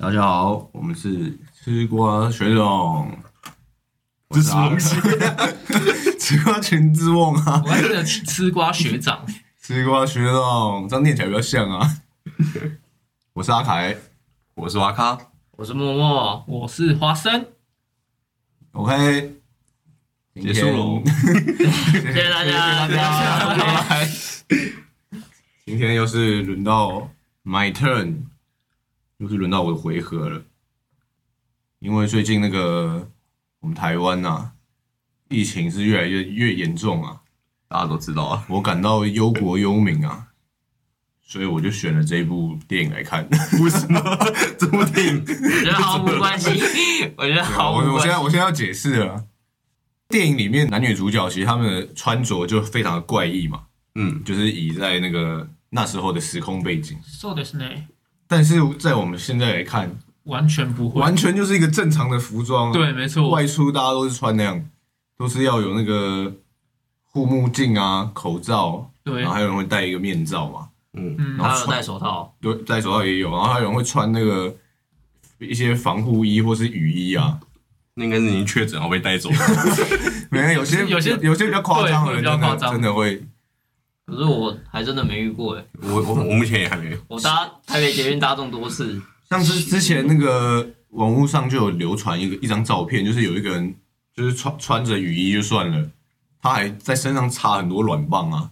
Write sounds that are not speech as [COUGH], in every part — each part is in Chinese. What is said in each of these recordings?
大家好，我们是吃瓜学长，我是什么东西？吃瓜群之梦啊，我还记得吃瓜学长，吃瓜学长，这样念起来比较像啊。我是阿凯。我是瓦卡，我是默默，我是花生，，OK，结束喽。谢谢大家，谢谢大家，拜拜。今天又是轮到 my turn，又是轮到我的回合了。因为最近那个我们台湾呐、疫情是越来越越严重啊，大家都知道啊。我感到忧国忧民啊，所以我就选了这部电影来看。[LAUGHS] 为什么[LAUGHS] 这部电影？[LAUGHS] 我觉得毫无关系，我觉得毫无我我关系。现在我现在要解释了，电影里面男女主角其实他们的穿着就非常的怪异嘛，嗯，就是以在那个那时候的时空背景，そうですね， 但是在我们现在来看，完全不会，完全就是一个正常的服装，，对，没错，外出大家都是穿那样，都是要有那个护目镜啊、口罩，对。然后，还有人会戴一个面罩嘛，嗯，嗯，还有戴手套，对，戴手套也有，然后还有人会穿那个一些防护衣或是雨衣啊。那应该是已经确诊，然后被带走。[LAUGHS] 没有，有些有些有些比较夸张比较真的夸张。真的会。可是我还真的没遇过哎。我我我目前也还没有。我搭台北捷运搭众多次，像是之前那个网络上就有流传一个一张照片，就是有一个人就是穿穿着雨衣就算了，他还在身上插很多软棒啊，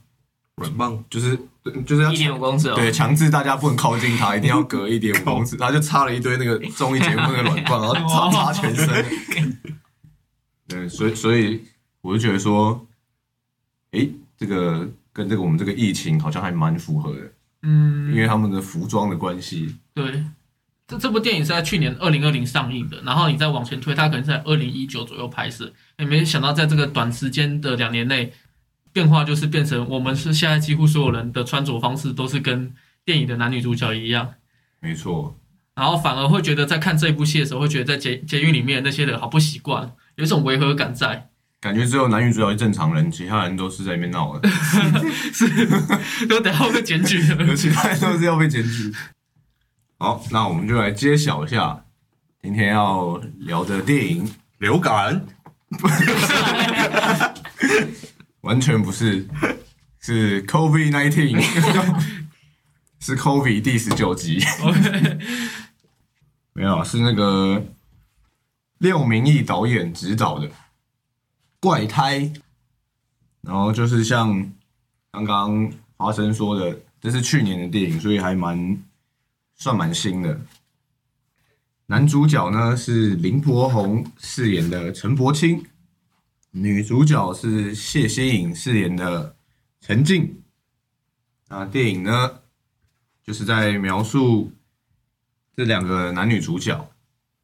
软棒，就是就是要一点五公尺哦。对强制大家不能靠近他，一定要隔一点五公尺，[LAUGHS] 他就插了一堆那个综艺节目那个软棒，然后插 [LAUGHS] 插全身。对，所以所以我就觉得说，诶，这个跟这个我们这个疫情好像还蛮符合的。嗯，因为他们的服装的关系，对，这这部电影是在去年二零二零上映的，然后你再往前推，它可能是在二零一九左右拍摄，也没想到在这个短时间的两年内，变化就是变成我们是现在几乎所有人的穿着方式都是跟电影的男女主角一样，没错，然后反而会觉得在看这一部戏的时候，会觉得在监监狱里面那些人好不习惯，有一种违和感在，感觉只有男女主角是正常人，其他人都是在里面闹的，[LAUGHS] 是都等下会被检举 [LAUGHS] 其他人都是要被检举。好，那我们就来揭晓一下今天要聊的电影，流感，[LAUGHS] 完全不是，是 COVID nineteen，是 COVID 第十九集，没有啊，是那个廖明义导演执导的《怪胎》，然后就是像刚刚华生说的，这是去年的电影，所以还蛮算蛮新的。男主角呢是林柏宏饰演的陈柏清，女主角是谢欣颖饰演的陈静。那电影呢，就是在描述这两个男女主角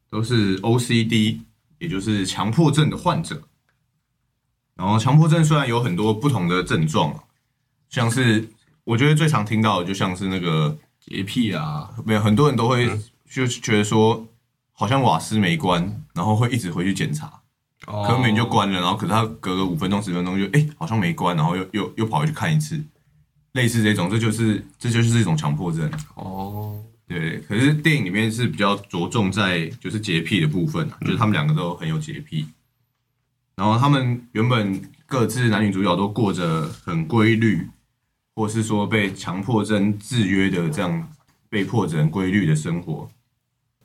都是 OCD，也就是强迫症的患者。然后强迫症虽然有很多不同的症状啊，像是我觉得最常听到的就像是那个洁癖啊，没有很多人都会就觉得说，好像瓦斯没关，然后会一直回去检查。可能就关了，然后可是他隔个五分钟十分钟就哎、诶好像没关，然后又又又跑回去看一次，类似这种，这就是这就是一种强迫症。哦，对，可是电影里面是比较着重在就是洁癖的部分啊，就是他们两个都很有洁癖，然后他们原本各自男女主角都过着很规律，或是说被强迫症制约的这样被迫着很规律的生活，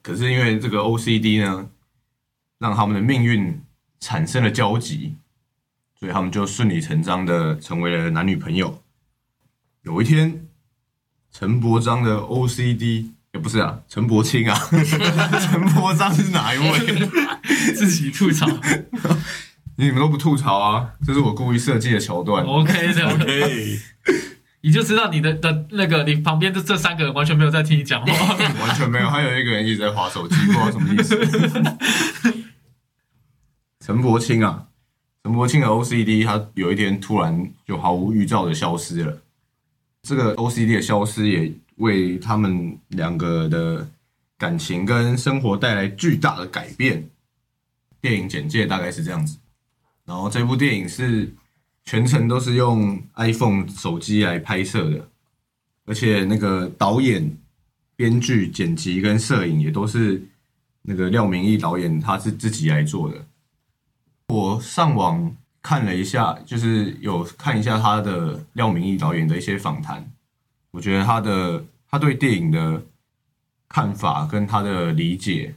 可是因为这个 OCD 呢，让他们的命运产生了交集，所以他们就顺理成章的成为了男女朋友。有一天，陈伯章的 OCD 也不是啊，陈柏清啊，[LAUGHS] 陈柏章是哪一位？[LAUGHS] 自己吐槽 [LAUGHS] 你们都不吐槽啊？这是我故意设计的桥段。，OK [LAUGHS] 的 OK，[LAUGHS] 你就知道你的的那个你旁边的这三个人完全没有在听你讲话。[LAUGHS] 完全没有，还有一个人一直在划手机，不知道什么意思。陈柏青啊，陈柏青的 OCD，他有一天突然就毫无预兆的消失了。这个 OCD 的消失也为他们两个的感情跟生活带来巨大的改变。电影简介大概是这样子，然后这部电影是全程都是用 iPhone 手机来拍摄的，而且那个导演编剧、剪辑跟摄影也都是那个廖明义导演他是自己来做的。我上网看了一下，就是有看一下他的廖明义导演的一些访谈，我觉得他的他对电影的看法跟他的理解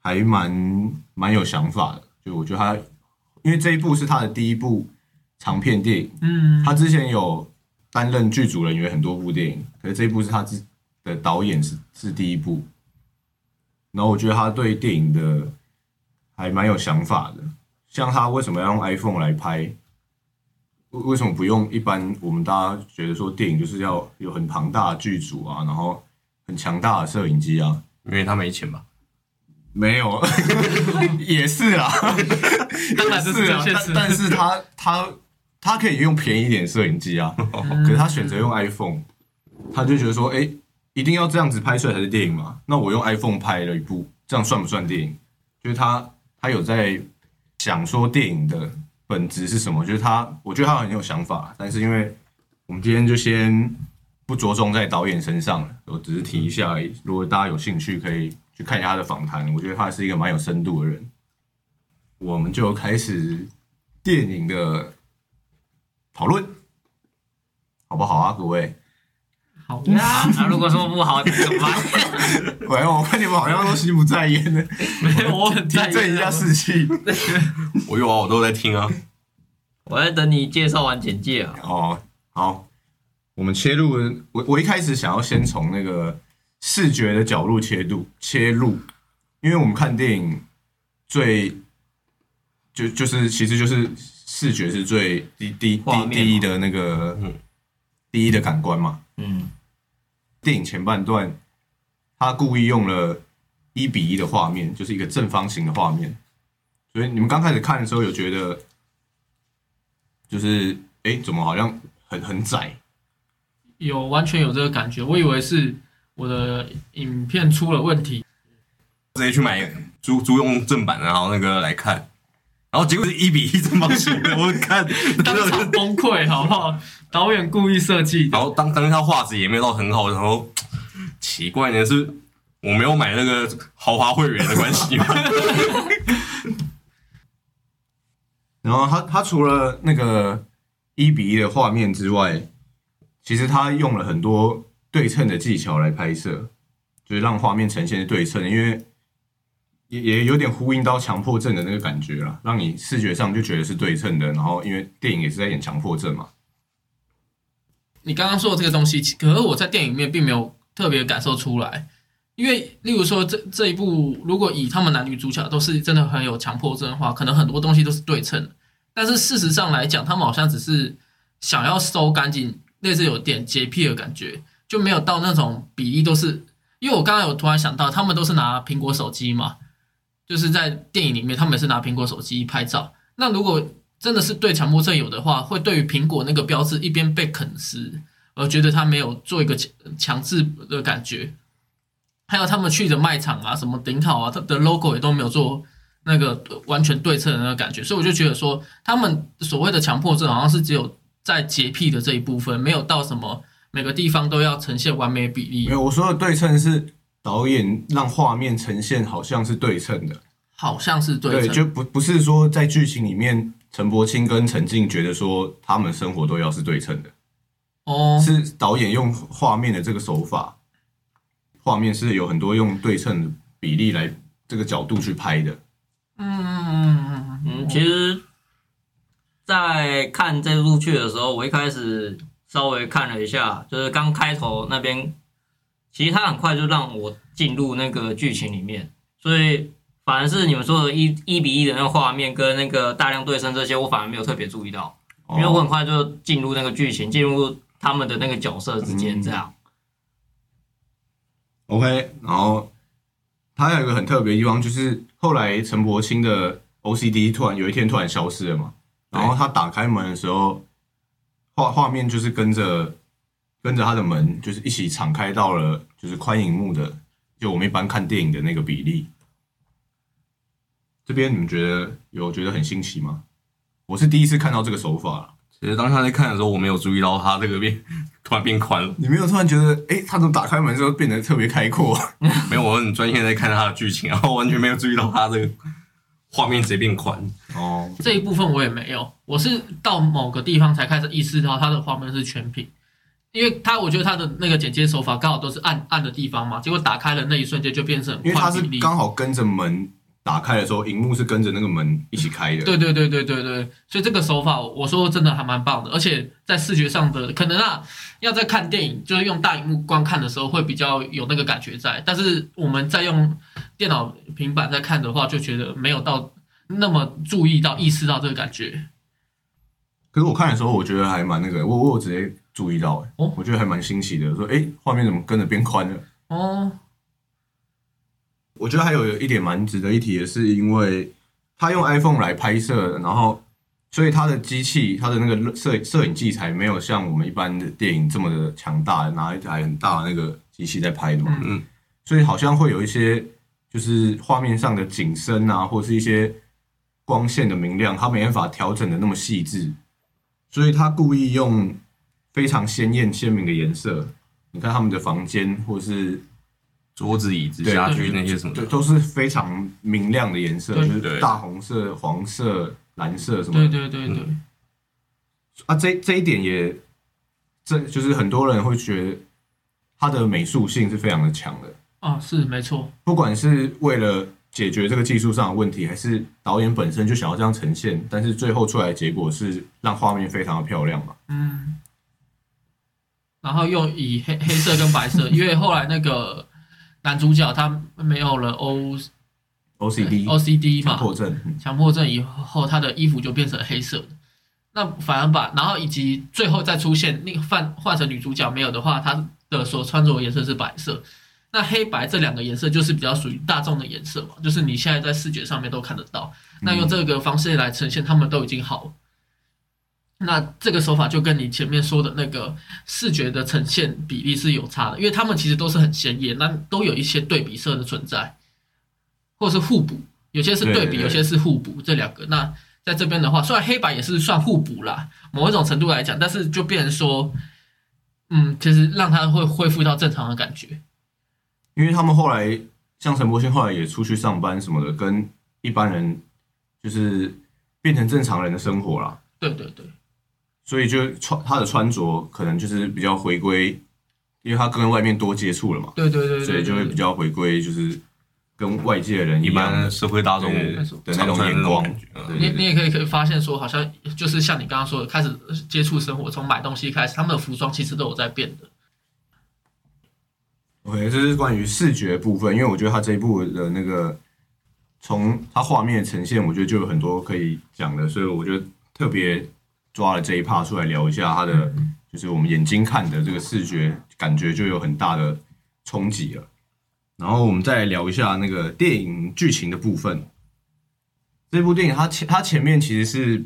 还蛮蛮有想法的。就我觉得他，因为这一部是他的第一部长片电影，嗯，他之前有担任剧组人员很多部电影，可是这一部是他自的导演是是第一部。然后我觉得他对电影的还蛮有想法的，像他为什么要用 iPhone 来拍？为为什么不用一般我们大家觉得说电影就是要有很庞大的剧组啊，然后很强大的摄影机啊？因为他没钱吧？没有，[LAUGHS] 也是啦，[LAUGHS] 当然是是啊，但但是他他他可以用便宜一点摄影机啊，可是他选择用 iPhone，他就觉得说，哎、一定要这样子拍出来才是电影嘛？那我用 iPhone 拍了一部，这样算不算电影？就是他他有在想说电影的本质是什么？就是他，我觉得他很有想法，但是因为我们今天就先不着重在导演身上了，我只是提一下而已。如果大家有兴趣，可以去看一下他的访谈，我觉得他是一个蛮有深度的人。我们就开始电影的讨论，好不好啊，各位？好 [LAUGHS] 啊，啊如果说不好怎么办？[LAUGHS] 喂，我看你们好像都心不在焉的，没有，我很提在意振一下士气。[LAUGHS] 我有啊，我都在听啊。我在等你介绍完简介啊。哦，好，我们切入，我我一开始想要先从那个视觉的角度切入切入，因为我们看电影最就就是其实就是视觉是最第第第第一的那个嗯。第一的感官嘛。嗯，电影前半段，他故意用了一比一的画面，就是一个正方形的画面，所以你们刚开始看的时候有觉得，就是哎、诶怎么好像很很窄？有完全有这个感觉，我以为是我的影片出了问题，直接去买租租用正版，然后那个来看，然后结果是一比一正方形的，[LAUGHS] 我看，[LAUGHS] 当场崩溃，好不好？导演故意设计然，后当当下画质也没有到很好，然后奇怪的是我没有买那个豪华会员的关系嘛，[LAUGHS] 然后他他除了那个一比一的画面之外，其实他用了很多对称的技巧来拍摄，就是让画面呈现是对称的，因为也也有点呼应到强迫症的那个感觉了，让你视觉上就觉得是对称的。然后因为电影也是在演强迫症嘛，你刚刚说的这个东西，可是我在电影里面并没有特别感受出来。因为，例如说这这一部，如果以他们男女主角都是真的很有强迫症的话，可能很多东西都是对称的。但是事实上来讲，他们好像只是想要收干净，类似有点洁癖的感觉，就没有到那种比例都是。因为我刚刚有突然想到，他们都是拿苹果手机嘛，就是在电影里面，他们是拿苹果手机拍照。那如果真的是对强迫症有的话，会对于苹果那个标志一边被啃食，而觉得他没有做一个强强制的感觉。还有他们去的卖场啊，什么顶好啊，它的 logo 也都没有做那个完全对称的那个感觉，所以我就觉得说，他们所谓的强迫症好像是只有在洁癖的这一部分，没有到什么每个地方都要呈现完美比例没。有我说的对称是导演让画面呈现好像是对称的，好像是对称对，称，就不不是说在剧情里面陈柏青跟陈静觉得说他们生活都要是对称的。哦，是导演用画面的这个手法，画面是有很多用对称的比例来这个角度去拍的。嗯嗯嗯嗯嗯，其实，在看这部剧的时候，我一开始稍微看了一下，就是刚开头那边，其实他很快就让我进入那个剧情里面，所以反而是你们说的一一比一的那个画面跟那个大量对称这些，我反而没有特别注意到，因为我很快就进入那个剧情，进入他们的那个角色之间这样。OK，然后他还有一个很特别的地方，就是后来陈柏青的 OCD 突然有一天突然消失了嘛，然后他打开门的时候，画画面就是跟着跟着他的门，就是一起敞开到了就是宽荧幕的，就我们一般看电影的那个比例。这边你们觉得有觉得很新奇吗？我是第一次看到这个手法，其实当下在看的时候，我没有注意到他这个变 [LAUGHS] 突然变宽了，你没有突然觉得，哎、他怎么打开门之后变得特别开阔？[LAUGHS] 没有，我很专心在看他的剧情，然后完全没有注意到他这个画面直接变宽。哦，这一部分我也没有，我是到某个地方才开始意识到他的画面是全屏，因为他我觉得他的那个剪接手法刚好都是暗暗的地方嘛，结果打开的那一瞬间就变成因为他是。刚好跟着门打开的时候，荧幕是跟着那个门一起开的。对对对对对对，所以这个手法我说真的还蛮棒的，而且在视觉上的可能啊，要在看电影就是用大荧幕观看的时候会比较有那个感觉在，但是我们在用电脑平板在看的话，就觉得没有到那么注意到意识到这个感觉。可是我看的时候，我觉得还蛮那个，我我直接注意到，哎、哦我觉得还蛮新奇的，说，哎、画面怎么跟着变宽了？哦，我觉得还有一点蛮值得一提的是，因为他用 iPhone 来拍摄，然后所以他的机器，他的那个摄摄影器材没有像我们一般的电影这么的强大，拿一台很大的那个机器在拍的嘛。嗯，所以好像会有一些就是画面上的景深啊，或是一些光线的明亮，它没办法调整的那么细致，所以他故意用非常鲜艳鲜明的颜色。你看他们的房间，或是桌子、椅子、家具那些什么对，都是非常明亮的颜色，就是大红色、黄色、蓝色什么对的。对对对，啊，这这一点也，这就是很多人会觉得它的美术性是非常的强的。哦，是没错，不管是为了解决这个技术上的问题，还是导演本身就想要这样呈现，但是最后出来的结果是让画面非常的漂亮嘛。嗯。然后又以黑黑色跟白色，因为后来那个男主角他没有了 O OCD [LAUGHS] OCD 嘛，强迫症，嗯强迫症以后，他的衣服就变成黑色的。那反而把，然后以及最后再出现那个换换成女主角没有的话，她的所穿着的颜色是白色。那黑白这两个颜色就是比较属于大众的颜色嘛，就是你现在在视觉上面都看得到。那用这个方式来呈现，他们都已经好。那这个手法就跟你前面说的那个视觉的呈现比例是有差的，因为他们其实都是很鲜艳，那都有一些对比色的存在，或是互补，有些是对比，有些是互补，这两个。那在这边的话，虽然黑白也是算互补啦，某一种程度来讲，但是就变成说，嗯，其实让它会恢复到正常的感觉。因为他们后来像陈柏勋后来也出去上班什么的，跟一般人就是变成正常人的生活啦，对对对，所以就穿他的穿着可能就是比较回归，因为他跟外面多接触了嘛，对对对对，所以就会比较回归就是跟外界的人一般社会大众的那种眼光。你你也可以可以发现说，好像就是像你刚刚说的，开始接触生活，从买东西开始，他们的服装其实都有在变的。OK，这是关于视觉部分，因为我觉得他这一部的那个从他画面呈现，我觉得就有很多可以讲的，所以我就特别抓了这一 part 出来聊一下它的，就是我们眼睛看的这个视觉感觉就有很大的冲击了。然后我们再来聊一下那个电影剧情的部分。这部电影它前它前面其实是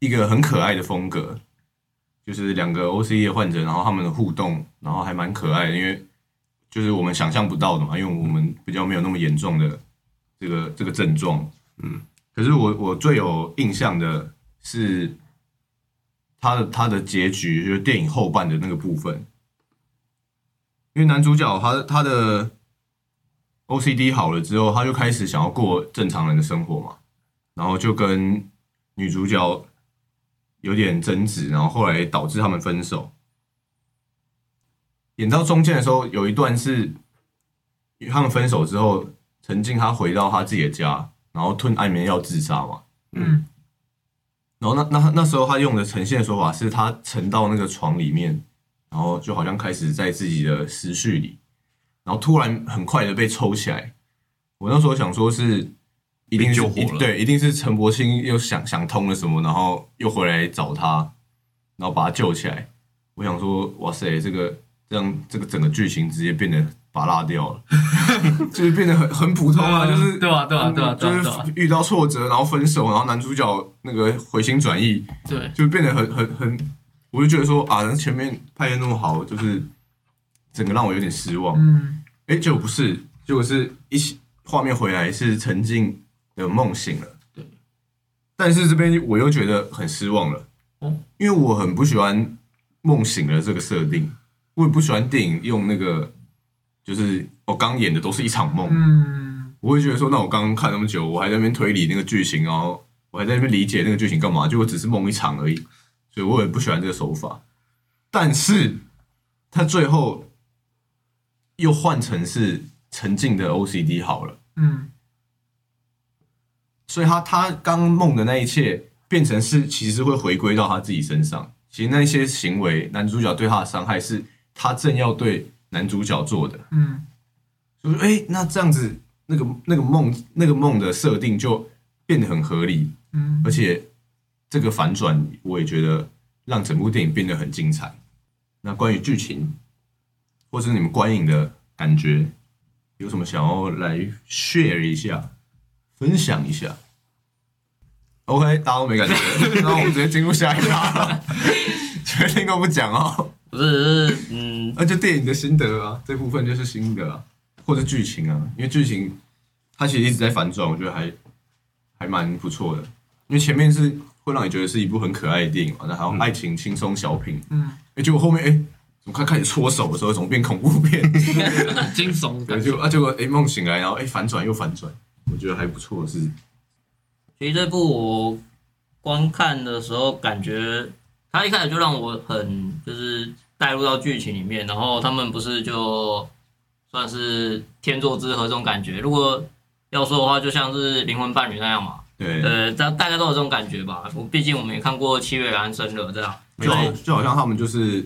一个很可爱的风格，就是两个 OCE 的患者，然后他们的互动，然后还蛮可爱的，因为就是我们想象不到的嘛，因为我们比较没有那么严重的这个这个症状，嗯。可是我我最有印象的是他的他的结局，就是电影后半的那个部分，因为男主角他他的 OCD 好了之后，他就开始想要过正常人的生活嘛，然后就跟女主角有点争执，然后后来导致他们分手。演到中间的时候，有一段是他们分手之后，陈静他回到他自己的家，然后吞安眠药自杀嘛。嗯，然后那那那时候他用的呈现的手法是他沉到那个床里面，然后就好像开始在自己的思绪里，然后突然很快的被抽起来。我那时候想说是一定是被救活了对，一定是陈柏青又想想通了什么，然后又回来找他，然后把他救起来。我想说，哇塞，这个这样这个整个剧情直接变得拔拉掉了，[LAUGHS] 就是变得很很普通啊，嗯就是对啊对啊对啊就是遇到挫折，然后分手，然后男主角那个回心转意，对，就变得很很很，我就觉得说啊，前面拍的那么好，就是整个让我有点失望。嗯，哎、结果不是，结果是一起画面回来是沉浸的梦醒了。对，但是这边我又觉得很失望了。哦因为我很不喜欢梦醒了这个设定，我也不喜欢电影用那个，就是我刚演的都是一场梦，嗯，我会觉得说，那我刚刚看那么久，我还在那边推理那个剧情，然后我还在那边理解那个剧情干嘛？就我只是梦一场而已，所以我也不喜欢这个手法。但是他最后又换成是沉浸的 OCD 好了，嗯，所以他他刚梦的那一切变成是其实会回归到他自己身上。其实那些行为，男主角对他的伤害是他正要对男主角做的。嗯，所以说，哎，那这样子，那个那个梦那个梦的设定就变得很合理，嗯，而且这个反转，我也觉得让整部电影变得很精彩。那关于剧情，或者是你们观影的感觉，有什么想要来 share 一下、分享一下？OK，大家都没感觉，[LAUGHS] 那我们直接进入下一趴。[LAUGHS] 决定都不讲哦。不是，是嗯，那就电影的心得啊，这部分就是心得啊，或者剧情啊，因为剧情它其实一直在反转，我觉得还还蛮不错的。因为前面是会让你觉得是一部很可爱的电影嘛，然后爱情轻松小品，嗯，哎，结果后面哎，怎么开开始搓手的时候，怎么变恐怖片？[LAUGHS] 惊悚对，感觉。就啊，结果哎梦醒来，然后哎反转又反转，我觉得还不错，是其实这部我观看的时候，感觉他一开始就让我很就是带入到剧情里面，然后他们不是就算是天作之合这种感觉。如果要说的话，就像是灵魂伴侣那样嘛，对，呃，大大家都有这种感觉吧。我毕竟我们也看过《七月安生了》这样，就好就好像他们就是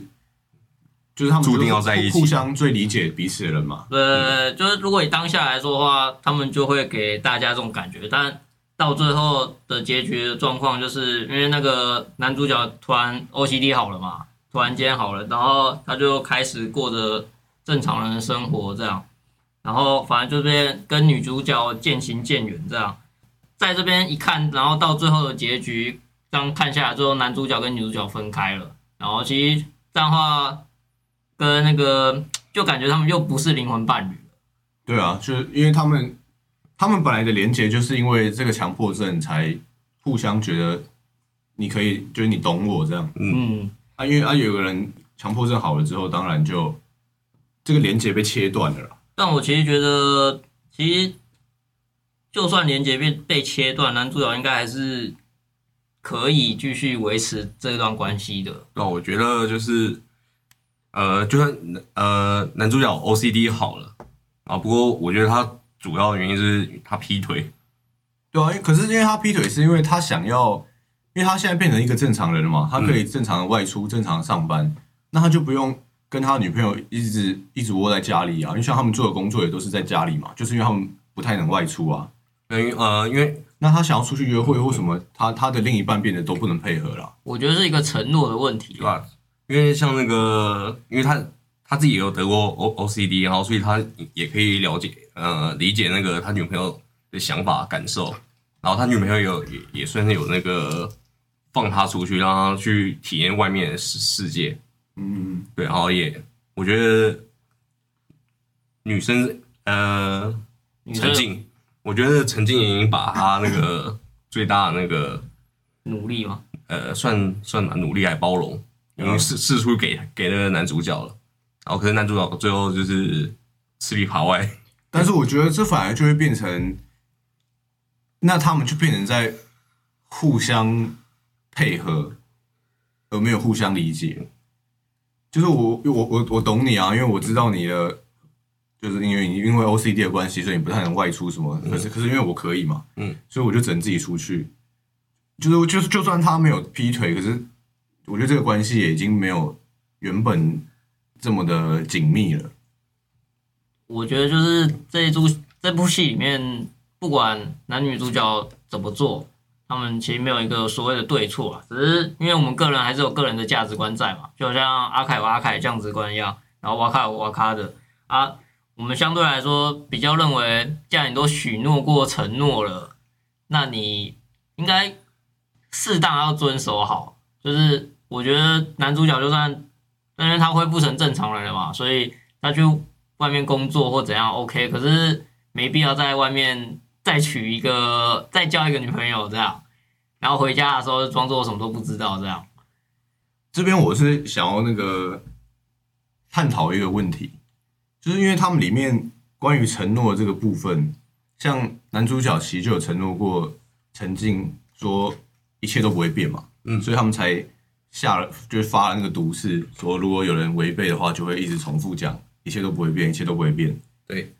就是他们注定要在一起互互相最理解彼此的人嘛。呃，就是如果以当下来说的话，他们就会给大家这种感觉，但到最后的结局的状况，就是因为那个男主角突然 OCD 好了嘛，突然间好了，然后他就开始过着正常人的生活这样，然后反正就这边跟女主角渐行渐远这样，在这边一看，然后到最后的结局，这样看下来之后，男主角跟女主角分开了，然后其实这样的话，跟那个就感觉他们又不是灵魂伴侣了。对啊，就是因为他们他们本来的连接，就是因为这个强迫症才互相觉得你可以，就是你懂我这样嗯，啊。因为啊，有个人强迫症好了之后，当然就这个连接被切断了啦。但我其实觉得，其实就算连接被被切断，男主角应该还是可以继续维持这段关系的。那我觉得就是，呃，就算呃男主角 OCD 好了啊，不过我觉得他主要的原因是他劈腿，对啊，因可是因为他劈腿，是因为他想要，因为他现在变成一个正常人了嘛，他可以正常的外出、正常的上班，那他就不用跟他女朋友一直一直窝在家里啊。因为像他们做的工作也都是在家里嘛，就是因为他们不太能外出啊。因为呃，因为那他想要出去约会或什么，他他的另一半变得都不能配合了。我觉得是一个承诺的问题对。吧？因为像那个，因为他他自己也有得过 O OCD，然后所以他也可以了解呃理解那个他女朋友的想法感受，然后他女朋友有也也算是有那个放他出去，让他去体验外面的世世界，嗯，对，然后也我觉得女生呃陈静，我觉得陈静已经把他那个最大的那个努力嘛，呃，算算蛮努力还包容，已经试试出给给那个男主角了。然后可是男主角最后就是吃里扒外，但是我觉得这反而就会变成，那他们就变成在互相配合，而没有互相理解。就是我我我我懂你啊，因为我知道你的，就是因为你因为 OCD 的关系，所以你不太能外出什么。可是可是因为我可以嘛，嗯，所以我就只能自己出去。就是就是就算他没有劈腿，可是我觉得这个关系也已经没有原本这么的紧密了。我觉得就是这一出这部戏里面，不管男女主角怎么做，他们其实没有一个所谓的对错啊，只是因为我们个人还是有个人的价值观在嘛，就好像阿凯有阿凯价值观一样，然后瓦卡有瓦卡的啊，我们相对来说比较认为，既然你都许诺过承诺了，那你应该适当要遵守好。就是我觉得男主角就算，因为他恢复成正常人了嘛，所以他去外面工作或怎样 OK，可是没必要在外面再娶一个再交一个女朋友这样，然后回家的时候装作我什么都不知道这样。这边我是想要那个探讨一个问题，就是因为他们里面关于承诺的这个部分，像男主角其实就有承诺过陈静说一切都不会变嘛，嗯所以他们才下了就是发了那个毒誓，说如果有人违背的话，就会一直重复讲一切都不会变，一切都不会变。对，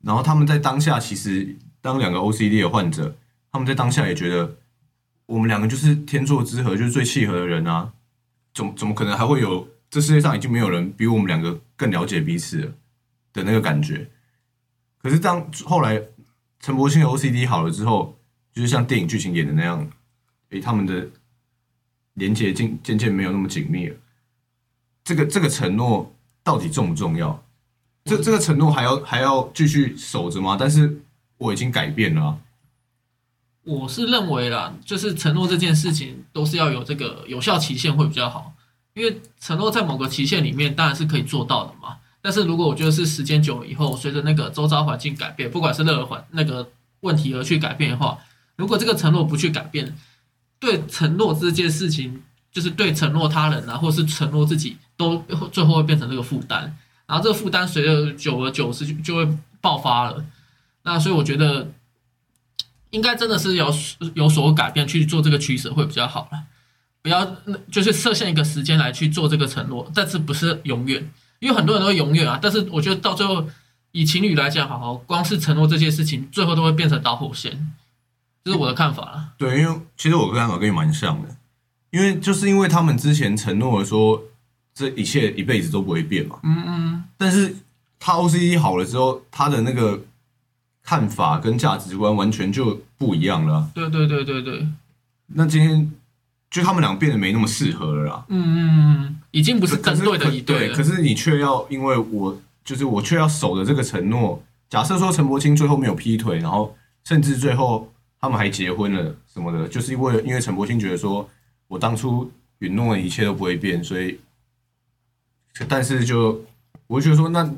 然后他们在当下其实当两个 OCD 的患者，他们在当下也觉得我们两个就是天作之合，就是最契合的人啊，怎怎么可能还会有这世界上已经没有人比我们两个更了解彼此了的那个感觉？可是当后来陈柏青的 OCD 好了之后，就是像电影剧情演的那样，诶，他们的连接渐渐渐没有那么紧密了。这个这个承诺到底重不重要？这这个承诺还要还要继续守着吗？但是我已经改变了、我是认为啦，就是承诺这件事情都是要有这个有效期限会比较好，因为承诺在某个期限里面当然是可以做到的嘛。但是如果我觉得是时间久了以后，随着那个周遭环境改变，不管是任何环那个问题而去改变的话，如果这个承诺不去改变，对承诺这件事情，就是对承诺他人啊，或是承诺自己，都最后会变成这个负担。然后这个负担随着久而久之就就会爆发了。那所以我觉得应该真的是有有所改变去做这个取舍会比较好了，不要就是设限一个时间来去做这个承诺，但是不是永远，因为很多人都会永远啊，但是我觉得到最后以情侣来讲，好好光是承诺这些事情，最后都会变成导火线，这是我的看法啦。对，因为其实我看法跟你蛮像的，因为就是因为他们之前承诺了说这一切一辈子都不会变嘛，嗯嗯，但是他 OCD 好了之后，他的那个看法跟价值观完全就不一样了啊、对对对对对，那今天就他们俩变得没那么适合了啦，嗯嗯嗯，已经不是可针对的一对了。可是你却要因为我就是我却要守着这个承诺。假设说陈柏青最后没有劈腿，然后甚至最后他们还结婚了什么的，就是因为因为陈柏青觉得说我当初允诺的一切都不会变，所以但是就我就觉得说，那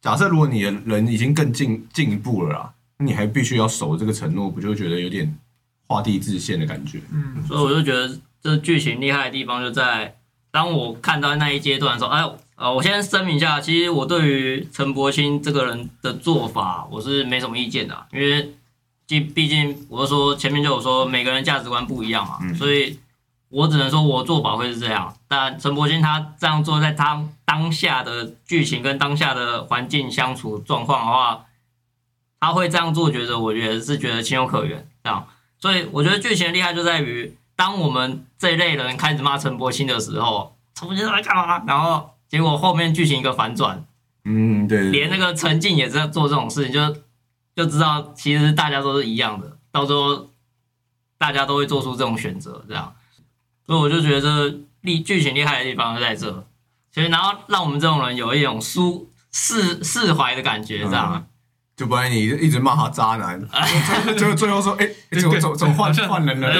假设如果你的人已经更进进一步了啦，那你还必须要守这个承诺，不就会觉得有点画地自限的感觉？嗯，所以我就觉得这剧情厉害的地方就在，当我看到那一阶段的时候，哎，呃，我先声明一下，其实我对于陈柏青这个人的做法，我是没什么意见的啊，因为毕毕竟我是说前面就有说每个人价值观不一样嘛，嗯所以我只能说我做法会是这样。但陈柏青他这样做，在他当下的剧情跟当下的环境相处状况的话，他会这样做，觉得我觉得是觉得情有可原，这样。所以我觉得剧情的厉害就在于，当我们这一类人开始骂陈柏青的时候，陈柏青在干嘛？然后结果后面剧情一个反转，嗯，对，连那个陈静也在做这种事情，就就知道其实大家都是一样的，到时候大家都会做出这种选择，这样。所以我就觉得这厉剧情厉害的地方就在这，所以然后让我们这种人有一种舒释释怀的感觉，这样。嗯就不然你一直骂他渣男，[LAUGHS] 就就最后说，哎、欸，怎么怎么换换人了？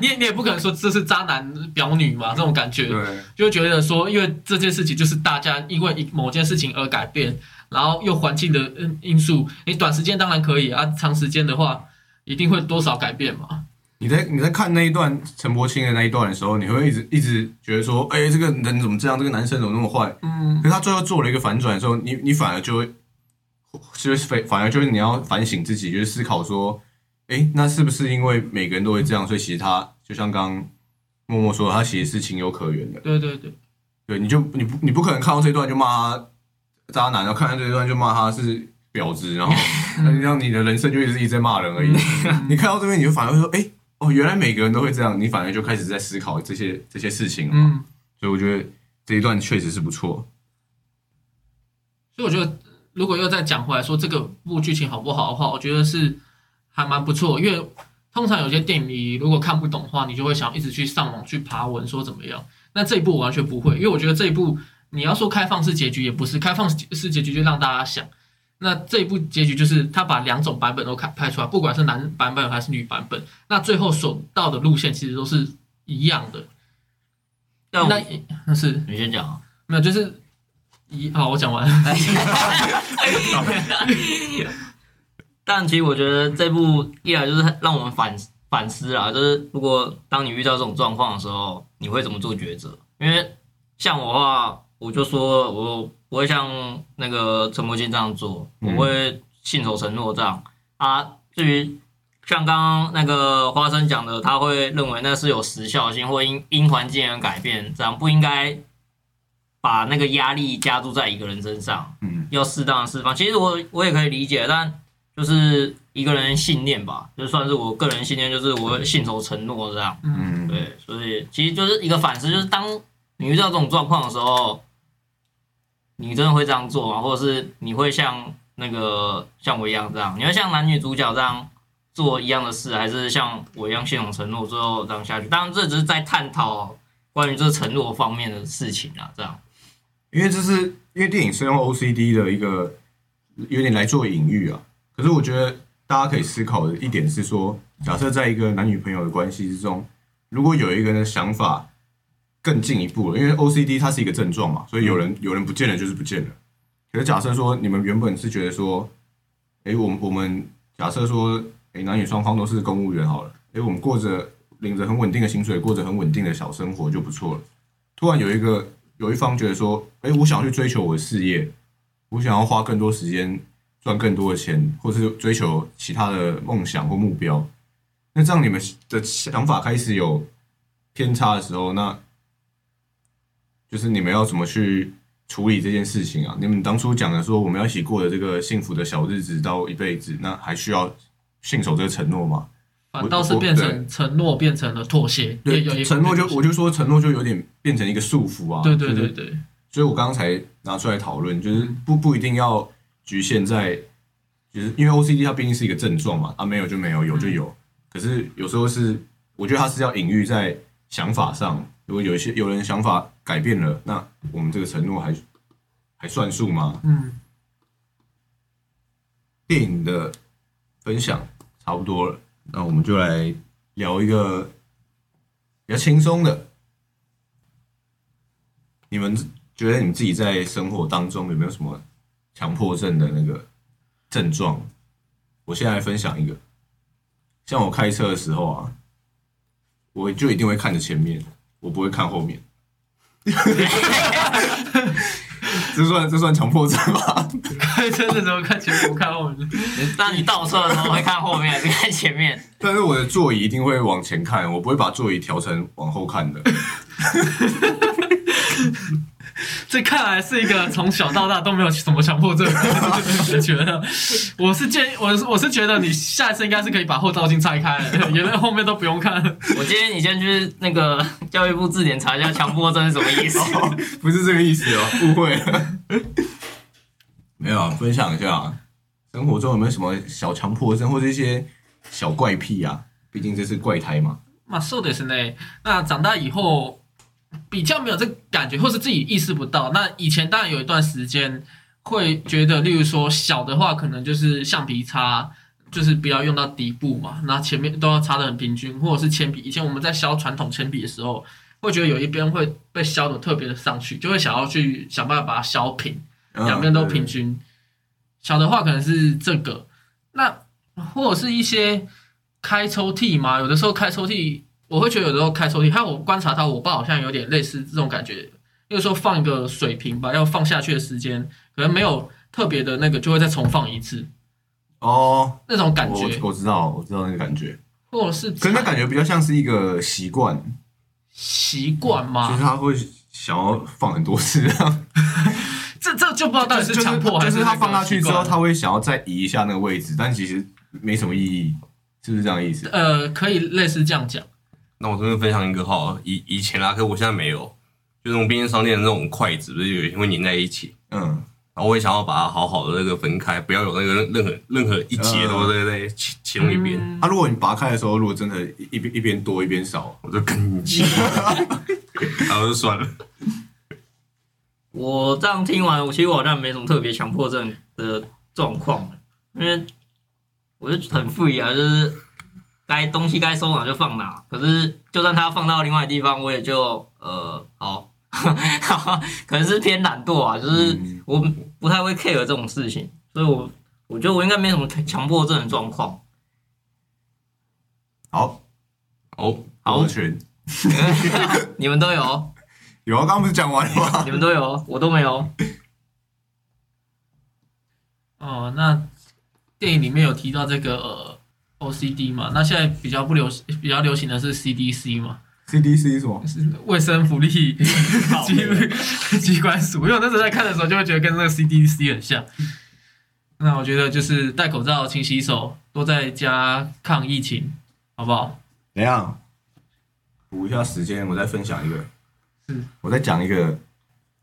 你也你也不可能说这是渣男表女嘛，这种感觉，对，就会觉得说，因为这件事情就是大家因为某件事情而改变，然后又环境的嗯因素，你短时间当然可以啊，长时间的话一定会多少改变嘛。你在你在看那一段陈柏青的那一段的时候，你会一直一直觉得说，哎、这个人怎么这样？这个男生怎么那么坏？嗯可是他最后做了一个反转的时候，你你反而就会，就是反反而就是你要反省自己，就是思考说，哎、那是不是因为每个人都会这样，所以其实他就像刚刚默默说，他其实是情有可原的。对对对，对，你就你不你不可能看到这一段就骂他渣男，然后看到这一段就骂他是婊子，然后 [LAUGHS] 让你的人生就一直一直在骂人而已。[LAUGHS] 你看到这边，你就反而会说，哎、哦，原来每个人都会这样，你反而就开始在思考这些这些事情了嘛。嗯，所以我觉得这一段确实是不错。所以我觉得如果又再讲回来说这个部剧情好不好的话，我觉得是还蛮不错，因为通常有些电影你如果看不懂的话，你就会想一直去上网去爬文说怎么样。那这一部我完全不会，因为我觉得这一部你要说开放式结局也不是，开放式结局就让大家想。那这一部结局就是他把两种版本都看拍出来，不管是男版本还是女版本，那最后所到的路线其实都是一样的。但那我那是你先讲啊。没有，就是一好，我讲完。[LAUGHS] 但其实我觉得这部一来就是让我们反反思啦，就是如果当你遇到这种状况的时候，你会怎么做抉择？因为像我的话，我就说我不会像那个陈柏金这样做，我嗯会信守承诺这样啊。至于像刚刚那个花生讲的，他会认为那是有时效性或因因环境而改变，这样不应该把那个压力加注在一个人身上。嗯要适当的释放。其实我我也可以理解，但就是一个人信念吧，就算是我个人信念，就是我会信守承诺这样。嗯，对，所以其实就是一个反思，就是当你遇到这种状况的时候，你真的会这样做吗？或者是你会像那个像我一样这样，你会像男女主角这样做一样的事，还是像我一样信守承诺，最后这样下去？当然，这只是在探讨关于这承诺方面的事情啊，这样。因为这是因为电影是用 OCD 的一个有点来做隐喻啊。可是我觉得大家可以思考的一点是说，假设在一个男女朋友的关系之中，如果有一个人的想法更进一步了，因为 OCD 它是一个症状嘛，所以有人有人不见了就是不见了。可是假设说你们原本是觉得说，诶，我们我们假设说，诶，男女双方都是公务员好了，诶，我们过着领着很稳定的薪水，过着很稳定的小生活就不错了。突然有一个有一方觉得说，诶，我想要去追求我的事业，我想要花更多时间赚更多的钱，或是追求其他的梦想或目标。那这样你们的想法开始有偏差的时候，那就是你们要怎么去处理这件事情啊？你们当初讲的说我们要一起过的这个幸福的小日子到一辈子，那还需要信守这个承诺吗？反倒是变成承诺变成了妥协，对，承诺就我就说承诺就有点变成一个束缚啊。对对就是对对，所以我刚刚才拿出来讨论，就是不不一定要局限在，就是因为 OCD 它毕竟是一个症状嘛，啊没有就没有，有就有。可是有时候是，我觉得它是要隐喻在想法上。如果有一些有人想法改变了，那我们这个承诺还还算数吗？嗯，电影的分享差不多了，那我们就来聊一个比较轻松的。你们觉得你自己在生活当中有没有什么强迫症的那个症状？我现在分享一个，像我开车的时候啊，我就一定会看着前面，我不会看后面。[LAUGHS] 这算这算强迫症吗？[LAUGHS] 开车的时候看前面不看后面，那你倒车的时候会看后面还是 [LAUGHS] 看前面？但是我的座椅一定会往前看，我不会把座椅调成往后看的。[LAUGHS] 这看来是一个从小到大都没有什么强迫症的人。我觉得，我是建议，我是我是觉得你下一次应该是可以把后照镜拆开，[LAUGHS] 原来后面都不用看。我建议你先去那个教育部字典查一下强迫症是什么意思。[LAUGHS] 不是这个意思哦，误会了。没有啊，分享一下啊生活中有没有什么小强迫症或者一些小怪癖啊？毕竟这是怪胎嘛。嘛，そうですね。那长大以后 比较没有这个感觉，或是自己意识不到。那以前当然有一段时间会觉得，例如说小的话，可能就是橡皮擦，就是不要用到底部嘛，那前面都要擦的很平均，或者是铅笔。以前我们在削传统铅笔的时候，会觉得有一边会被削的特别的上去，就会想要去想办法把它削平。两边都平均。小的话可能是这个，那或者是一些开抽屉嘛，有的时候开抽屉，我会觉得有时候开抽屉，还有我观察到我爸好像有点类似这种感觉，有时候放一个水瓶吧，要放下去的时间可能没有特别的那个，就会再重放一次哦，那种感觉，我我知道，我知道那个感觉，或者是可是那感觉比较像是一个习惯，习惯吗就是，他会想要放很多次，这样 [LAUGHS] 这这就不知道到底是强迫还是他放下去之后，他会想要再移一下那个位置，但其实没什么意义，是不是这样的意思？呃，可以类似这样讲。那我这边分享一个哈，以以前啦，可我现在没有，就那种便利商店的那种筷子，不是有些会粘在一起，嗯，然后我也想要把它好好的那个分开，不要有那个任何任何一节都在在其其中一边，嗯啊，如果你拔开的时候，如果真的一一边一边多一边少，我就更 [LAUGHS] 急，然后就算了。[LAUGHS] 我这样听完，我其实我好像没什么特别强迫症的状况，因为我就很 free 啊，就是该东西该收哪就放哪。可是就算它放到另外地方，我也就呃好，[LAUGHS] 可能是偏懒惰啊，就是嗯我不太会 care 这种事情，所以我我觉得我应该没什么强迫症的状况。好，哦，好我的群，[LAUGHS] 你们都有？有啊，刚刚不是讲完了吗你？们都有，我都没有。哦，那电影里面有提到这个、呃、OCD 嘛？那现在比较不流行，比较流行的是 CDC 嘛，CDC 是什么？是卫生福利机机关署。因为我那时候在看的时候，就会觉得跟那个 CDC 很像。那我觉得就是戴口罩、勤洗手，多在家抗疫情，好不好？怎样？补一下时间，我再分享一个。是，我再讲一个，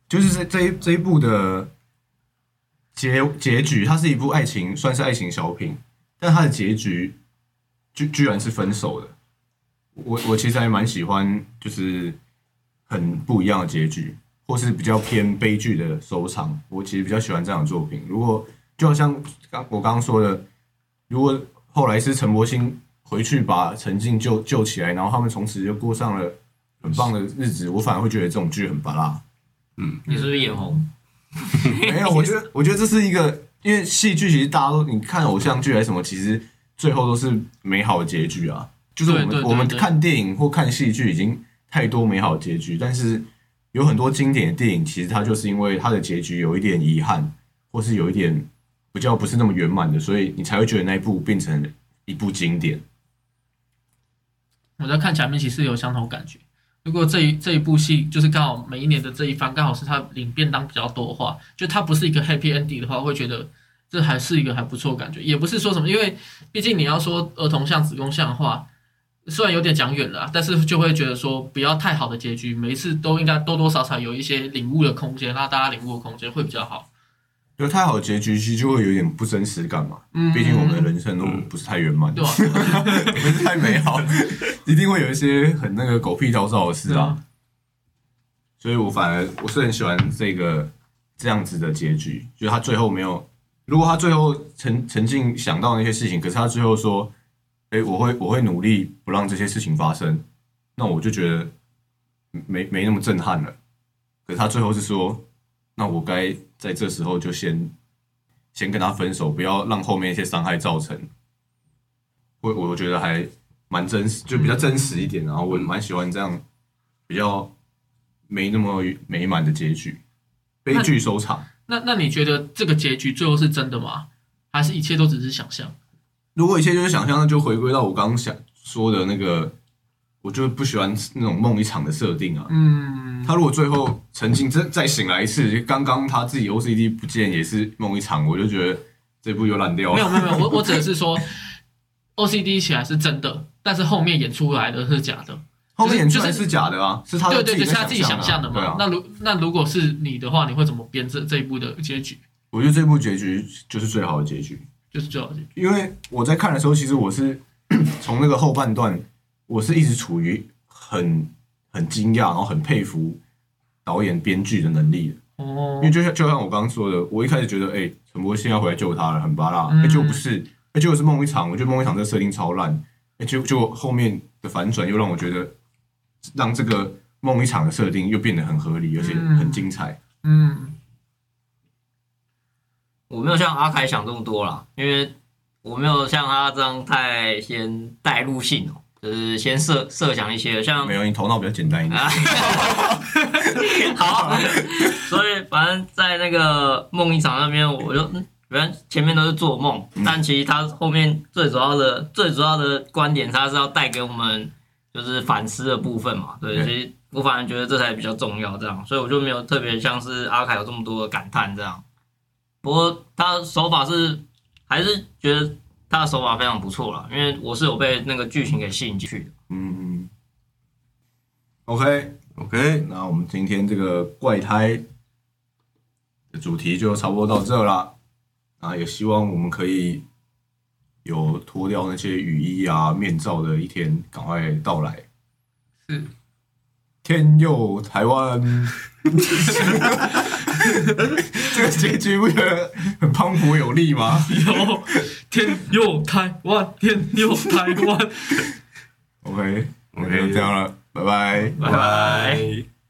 就是这这一这一部的结结局，它是一部爱情，算是爱情小品，但它的结局居居然是分手的。我我其实还蛮喜欢，就是很不一样的结局，或是比较偏悲剧的收场。我其实比较喜欢这样的作品。如果就好像刚我刚刚说的，如果后来是陈柏青回去把陈静救救起来，然后他们从此就过上了很棒的日子，我反而会觉得这种剧很巴拉。嗯。你是不是眼红？[LAUGHS] 没有，我觉得我觉得这是一个，因为戏剧其实大家都你看偶像剧还是什么，其实最后都是美好的结局啊。就是我们我们看电影或看戏剧已经太多美好的结局，但是有很多经典的电影，其实它就是因为它的结局有一点遗憾，或是有一点比较不是那么圆满的，所以你才会觉得那一部变成一部经典。我在看前面其实有相同感觉。如果这一这一部戏就是刚好每一年的这一番刚好是他领便当比较多的话，就它不是一个 happy ending 的话，会觉得这还是一个还不错的感觉。也不是说什么，因为毕竟你要说儿童像、子宫像的话，虽然有点讲远了啊，但是就会觉得说不要太好的结局，每一次都应该多多少少有一些领悟的空间，让大家领悟的空间会比较好。有太好的结局，其实就会有点不真实感嘛。嗯毕竟我们的人生都不是太圆满，对吧、[LAUGHS] 不是太美好，[LAUGHS] 一定会有一些很那个狗屁倒灶的事啊。所以我反而我是很喜欢这个这样子的结局，就是他最后没有，如果他最后曾曾经想到那些事情，可是他最后说，哎、我会我会努力不让这些事情发生，那我就觉得没没那么震撼了。可是他最后是说，那我该在这时候就先先跟他分手，不要让后面一些伤害造成。我我觉得还蛮真实，就比较真实一点，然后我蛮喜欢这样比较没那么美满的结局，悲剧收场。那那你觉得这个结局最后是真的吗？还是一切都只是想象？如果一切就是想象，那就回归到我刚刚想说的那个，我就不喜欢那种梦一场的设定啊。嗯，他如果最后曾经真再醒来一次，刚刚他自己 OCD 不见也是梦一场，我就觉得这部又烂掉了。没有没有没有，我我指的是说 [LAUGHS] OCD 起来是真的，但是后面演出来的是假的。后面演出来就是是假的啊，是他对对对，自己是他自己想象的嘛。啊，那如那如果是你的话，你会怎么编这这一部的结局？我觉得这部结局就是最好的结局。就是最好的结局。因为我在看的时候，其实我是 [COUGHS] 从那个后半段，我是一直处于很很惊讶，然后很佩服导演编剧的能力的。哦因为就像就像我刚刚说的，我一开始觉得，哎、陈柏信要回来救他了，很巴拉，哎、嗯结果不是，哎、结果是梦一场。我觉得梦一场这个设定超烂，哎、结结果后面的反转又让我觉得，让这个梦一场的设定又变得很合理，而且很精彩。嗯，我没有像阿凯想这么多啦，因为我没有像他这样太先带入性哦，就是先设设想一些像没有，你头脑比较简单一点。啊，[LAUGHS] 好，所以反正在那个梦一场那边，我就嗯原来前面都是做梦，但其实他后面最主要的最主要的观点，他是要带给我们就是反思的部分嘛。对，对其实我反而觉得这才比较重要，这样，所以我就没有特别像是阿凯有这么多的感叹这样。不过他的手法是还是觉得他的手法非常不错啦，因为我是有被那个剧情给吸引进去的。嗯，OK，OK，那我们今天这个怪胎的主题就差不多到这了。啊，也希望我们可以有脱掉那些雨衣啊、面罩的一天赶快到来。是天佑台湾，这个结局不觉得很磅礴有力吗有天佑台湾，天佑台湾。？OK，我们就这样了，拜拜。拜拜。